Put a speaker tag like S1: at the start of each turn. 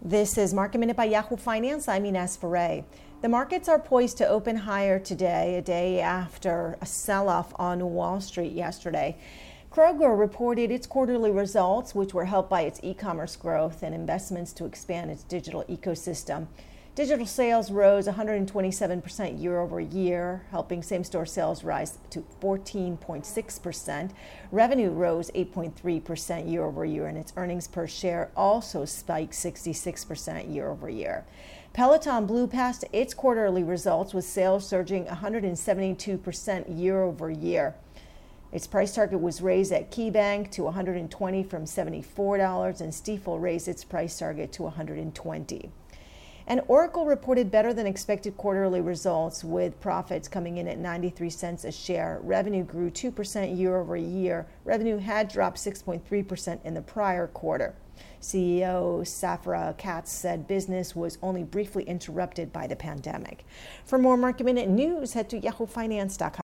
S1: This is Market Minute by Yahoo Finance. I'm Ines Ferre. The markets are poised to open higher today, a day after a sell off on Wall Street yesterday. Kroger reported its quarterly results, which were helped by its e commerce growth and investments to expand its digital ecosystem. Digital sales rose 127% year over year, helping same store sales rise to 14.6%. Revenue rose 8.3% year over year, and its earnings per share also spiked 66% year over year. Peloton blew past its quarterly results with sales surging 172% year over year. Its price target was raised at KeyBanc to 120 from $74, and Stifel raised its price target to 120. And Oracle reported better than expected quarterly results with profits coming in at 93 cents a share. Revenue grew 2% year over year. Revenue had dropped 6.3% in the prior quarter. CEO Safra Catz said business was only briefly interrupted by the pandemic. For more market minute news, head to yahoofinance.com.